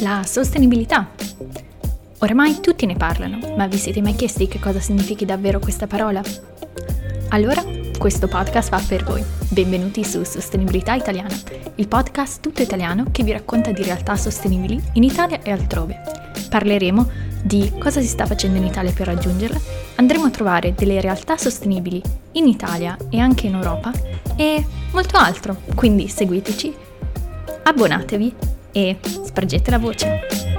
La sostenibilità. Oramai tutti ne parlano, ma vi siete mai chiesti che cosa significhi davvero questa parola? Allora, questo podcast va per voi. Benvenuti su Sostenibilità Italiana, il podcast tutto italiano che vi racconta di realtà sostenibili in Italia e altrove. Parleremo di cosa si sta facendo in Italia per raggiungerla, andremo a trovare delle realtà sostenibili in Italia e anche in Europa e molto altro. Quindi seguiteci, abbonatevi e spargete la voce.